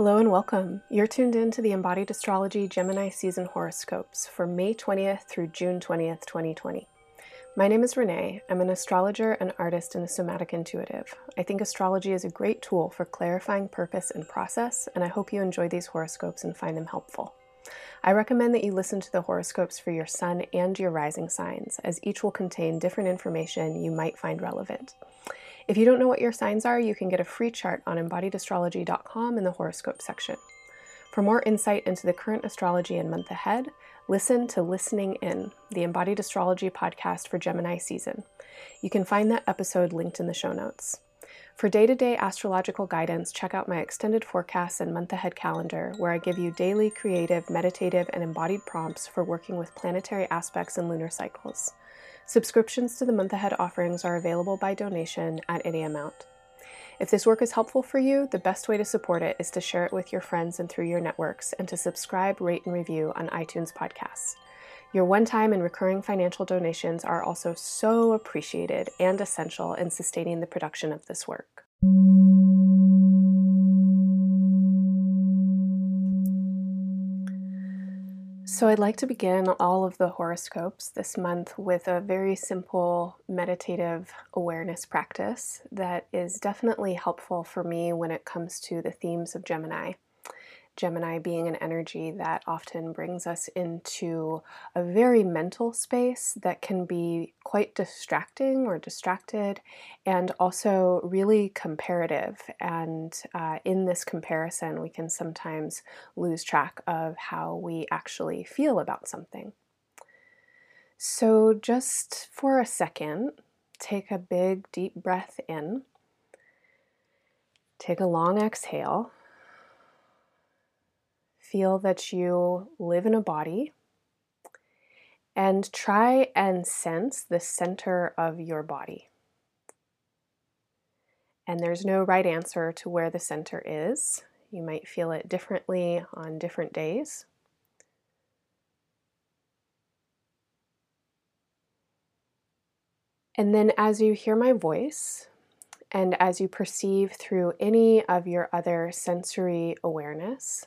Hello and welcome. You're tuned in to the Embodied Astrology Gemini season horoscopes for May 20th through June 20th, 2020. My name is Renee. I'm an astrologer, an artist, and a somatic intuitive. I think astrology is a great tool for clarifying purpose and process, and I hope you enjoy these horoscopes and find them helpful. I recommend that you listen to the horoscopes for your sun and your rising signs, as each will contain different information you might find relevant. If you don't know what your signs are, you can get a free chart on embodiedastrology.com in the horoscope section. For more insight into the current astrology and month ahead, listen to Listening In, the Embodied Astrology podcast for Gemini season. You can find that episode linked in the show notes. For day to day astrological guidance, check out my extended forecasts and month ahead calendar, where I give you daily creative, meditative, and embodied prompts for working with planetary aspects and lunar cycles. Subscriptions to the month ahead offerings are available by donation at any amount. If this work is helpful for you, the best way to support it is to share it with your friends and through your networks, and to subscribe, rate, and review on iTunes podcasts. Your one time and recurring financial donations are also so appreciated and essential in sustaining the production of this work. So, I'd like to begin all of the horoscopes this month with a very simple meditative awareness practice that is definitely helpful for me when it comes to the themes of Gemini. Gemini being an energy that often brings us into a very mental space that can be quite distracting or distracted, and also really comparative. And uh, in this comparison, we can sometimes lose track of how we actually feel about something. So, just for a second, take a big deep breath in. Take a long exhale feel that you live in a body and try and sense the center of your body. And there's no right answer to where the center is. You might feel it differently on different days. And then, as you hear my voice, and as you perceive through any of your other sensory awareness,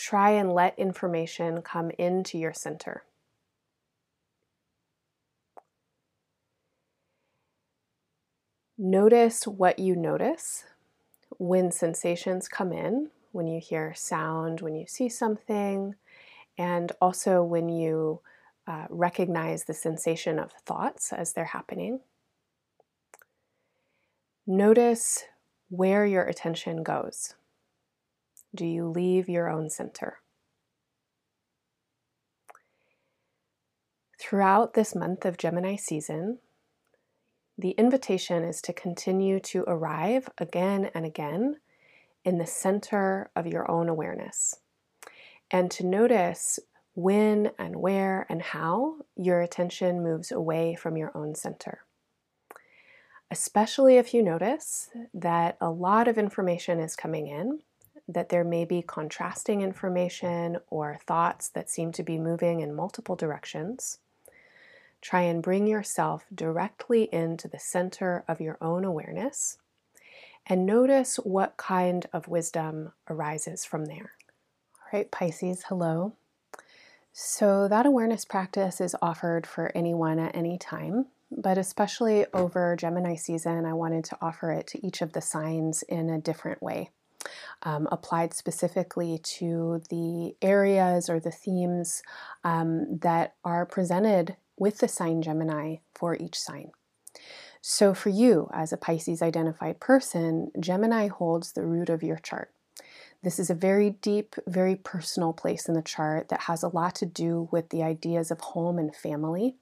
try and let information come into your center. Notice what you notice when sensations come in, when you hear sound, when you see something, and also when you uh, recognize the sensation of thoughts as they're happening. Notice where your attention goes do you leave your own center? Throughout this month of Gemini season, the invitation is to continue to arrive again and again in the center of your own awareness and to notice when and where and how your attention moves away from your own center. Especially if you notice that a lot of information is coming in that there may be contrasting information or thoughts that seem to be moving in multiple directions. Try and bring yourself directly into the center of your own awareness and notice what kind of wisdom arises from there. All right, Pisces, hello. So, that awareness practice is offered for anyone at any time, but especially over Gemini season, I wanted to offer it to each of the signs in a different way um, applied specifically to the areas or the themes um, that are presented with the sign Gemini for each sign. So, for you as a Pisces identified person, Gemini holds the root of your chart. This is a very deep, very personal place in the chart that has a lot to do with the ideas of home and family,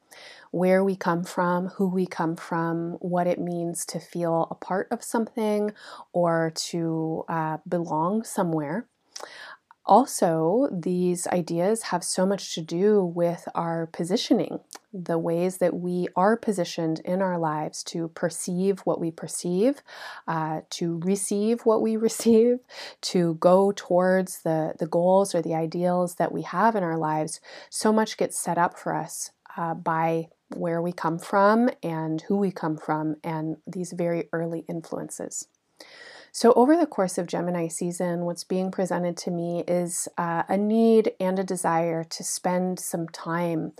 where we come from, who we come from, what it means to feel a part of something or to uh, belong somewhere. Also, these ideas have so much to do with our positioning, the ways that we are positioned in our lives to perceive what we perceive, uh, to receive what we receive, to go towards the, the goals or the ideals that we have in our lives. So much gets set up for us uh, by where we come from and who we come from, and these very early influences. So, over the course of Gemini season, what's being presented to me is uh, a need and a desire to spend some time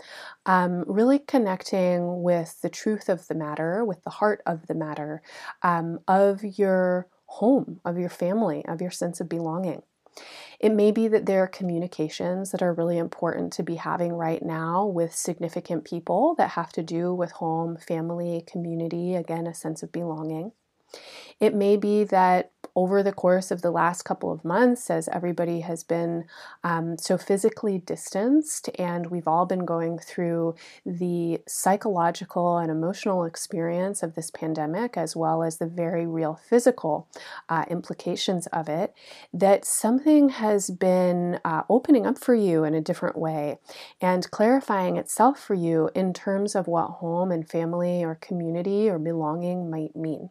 um, really connecting with the truth of the matter, with the heart of the matter, um, of your home, of your family, of your sense of belonging. It may be that there are communications that are really important to be having right now with significant people that have to do with home, family, community, again, a sense of belonging. It may be that over the course of the last couple of months, as everybody has been um, so physically distanced, and we've all been going through the psychological and emotional experience of this pandemic, as well as the very real physical uh, implications of it, that something has been uh, opening up for you in a different way and clarifying itself for you in terms of what home and family or community or belonging might mean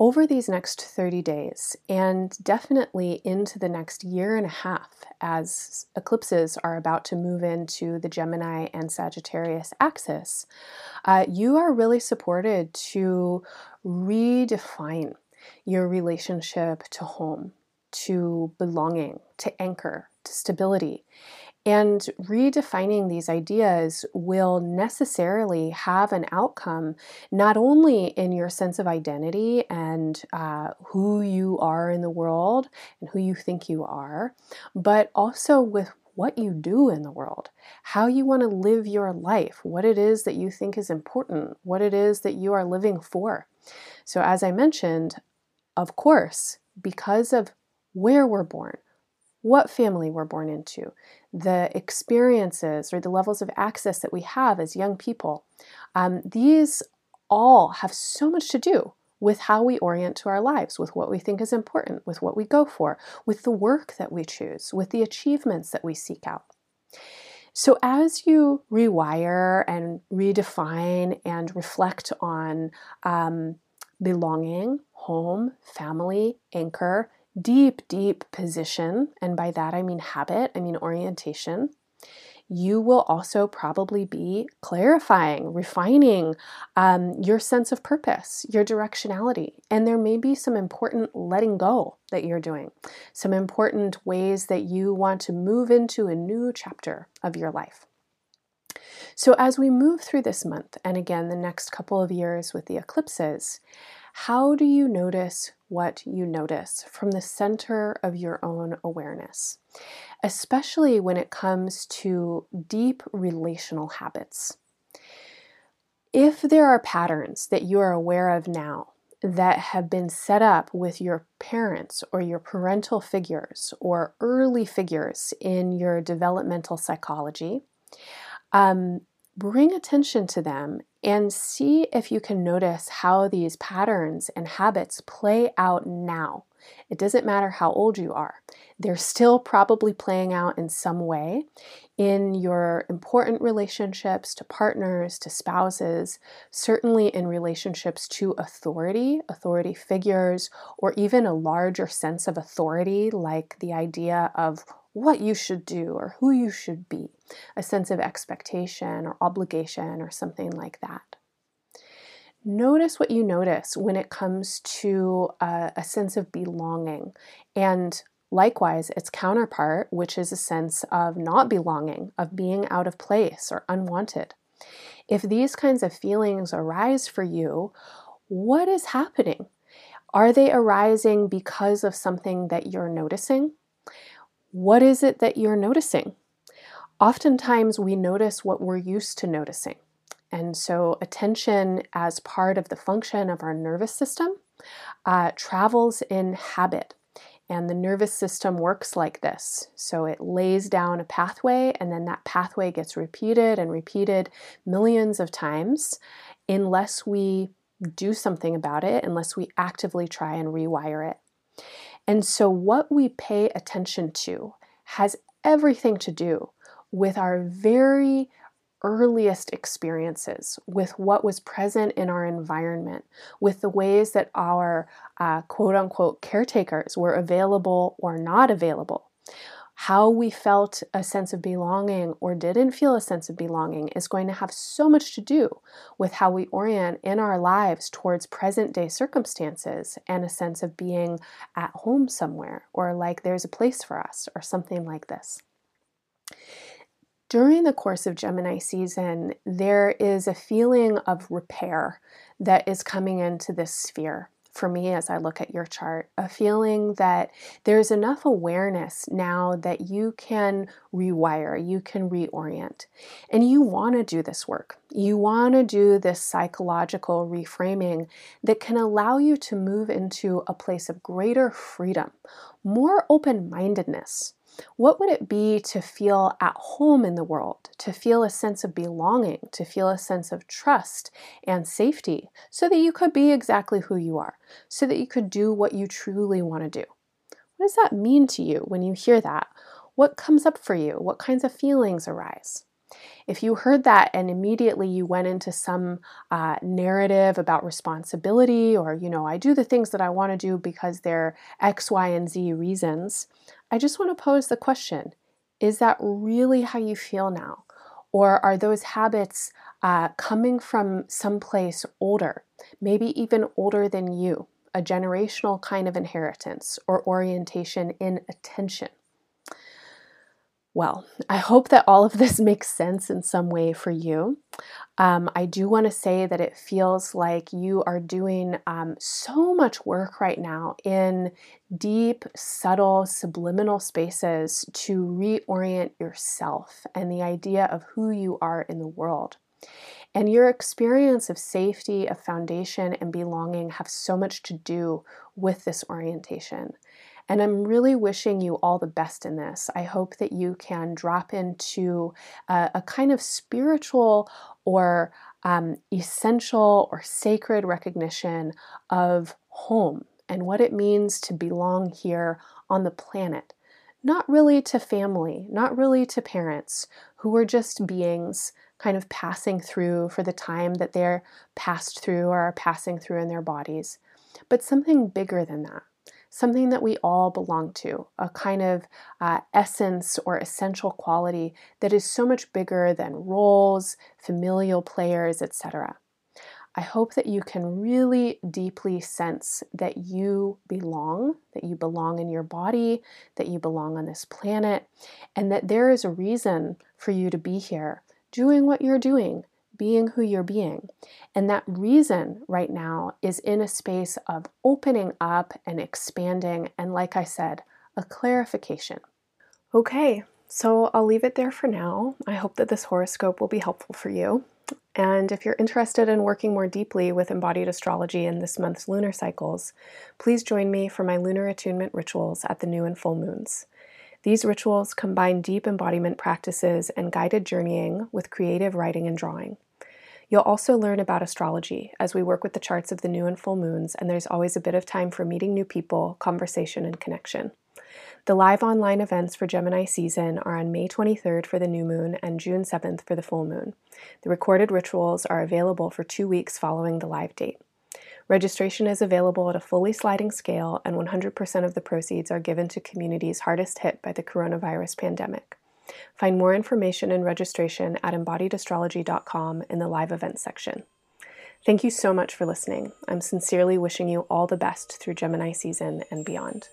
over these next 30 days, and definitely into the next year and a half, as eclipses are about to move into the Gemini and Sagittarius axis, uh, you are really supported to redefine your relationship to home, to belonging, to anchor, to stability. And redefining these ideas will necessarily have an outcome not only in your sense of identity and uh, who you are in the world and who you think you are, but also with what you do in the world, how you want to live your life, what it is that you think is important, what it is that you are living for. So, as I mentioned, of course, because of where we're born, what family we're born into, the experiences or the levels of access that we have as young people. Um, these all have so much to do with how we orient to our lives, with what we think is important, with what we go for, with the work that we choose, with the achievements that we seek out. So, as you rewire and redefine and reflect on um, belonging, home, family, anchor, deep, deep position, and by that I mean habit, I mean orientation, you will also probably be clarifying, refining um, your sense of purpose, your directionality. And there may be some important letting go that you're doing, some important ways that you want to move into a new chapter of your life. So, as we move through this month, and again the next couple of years with the eclipses, how do you notice what you notice from the center of your own awareness, especially when it comes to deep relational habits? If there are patterns that you are aware of now that have been set up with your parents or your parental figures or early figures in your developmental psychology, um, bring attention to them and see if you can notice how these patterns and habits play out now. It doesn't matter how old you are, they're still probably playing out in some way in your important relationships to partners, to spouses, certainly in relationships to authority, authority figures, or even a larger sense of authority, like the idea of what you should do or who you should be, a sense of expectation or obligation or something like that. Notice what you notice when it comes to a, a sense of belonging and Likewise, its counterpart, which is a sense of not belonging, of being out of place or unwanted. If these kinds of feelings arise for you, what is happening? Are they arising because of something that you're noticing? What is it that you're noticing? Oftentimes, we notice what we're used to noticing. And so, attention, as part of the function of our nervous system, uh, travels in habit. And the nervous system works like this. So it lays down a pathway, and then that pathway gets repeated and repeated millions of times unless we do something about it, unless we actively try and rewire it. And so, what we pay attention to has everything to do with our very earliest experiences, with what was present in our environment, with the ways that our uh, quote unquote caretakers were available or not available. How we felt a sense of belonging or didn't feel a sense of belonging is going to have so much to do with how we orient in our lives towards present day circumstances and a sense of being at home somewhere or like there's a place for us or something like this. During the course of Gemini season, there is a feeling of repair that is coming into this sphere for me as I look at your chart, a feeling that there's enough awareness now that you can rewire, you can reorient. And you want to do this work. You want to do this psychological reframing that can allow you to move into a place of greater freedom, more open mindedness what would it be to feel at home in the world, to feel a sense of belonging, to feel a sense of trust and safety, so that you could be exactly who you are, so that you could do what you truly want to do? What does that mean to you when you hear that? What comes up for you? What kinds of feelings arise? If you heard that and immediately you went into some uh, narrative about responsibility or, you know, I do the things that I want to do because they're X, Y, and Z reasons, I just want to pose the question Is that really how you feel now? Or are those habits uh, coming from someplace older, maybe even older than you, a generational kind of inheritance or orientation in attention? Well, I hope that all of this makes sense in some way for you. Um, I do want to say that it feels like you are doing um, so much work right now in deep, subtle, subliminal spaces to reorient yourself and the idea of who you are in the world. And your experience of safety, of foundation, and belonging have so much to do with this orientation. And I'm really wishing you all the best in this. I hope that you can drop into a, a kind of spiritual or um, essential or sacred recognition of home and what it means to belong here on the planet. Not really to family, not really to parents who are just beings kind of passing through for the time that they're passed through or are passing through in their bodies, but something bigger than that something that we all belong to, a kind of uh, essence or essential quality that is so much bigger than roles, familial players, etc. I hope that you can really deeply sense that you belong, that you belong in your body, that you belong on this planet, and that there is a reason for you to be here doing what you're doing, being who you're being. And that reason right now is in a space of opening up and expanding, and like I said, a clarification. Okay, so I'll leave it there for now. I hope that this horoscope will be helpful for you. And if you're interested in working more deeply with embodied astrology in this month's lunar cycles, please join me for my lunar attunement rituals at the new and full moons. These rituals combine deep embodiment practices and guided journeying with creative writing and drawing. You'll also learn about astrology as we work with the charts of the new and full moons, and there's always a bit of time for meeting new people, conversation, and connection. The live online events for Gemini season are on May 23rd for the new moon and June 7th for the full moon. The recorded rituals are available for two weeks following the live date. Registration is available at a fully sliding scale, and 100% of the proceeds are given to communities hardest hit by the coronavirus pandemic. Find more information and registration at embodiedastrology.com in the live events section. Thank you so much for listening. I'm sincerely wishing you all the best through Gemini season and beyond.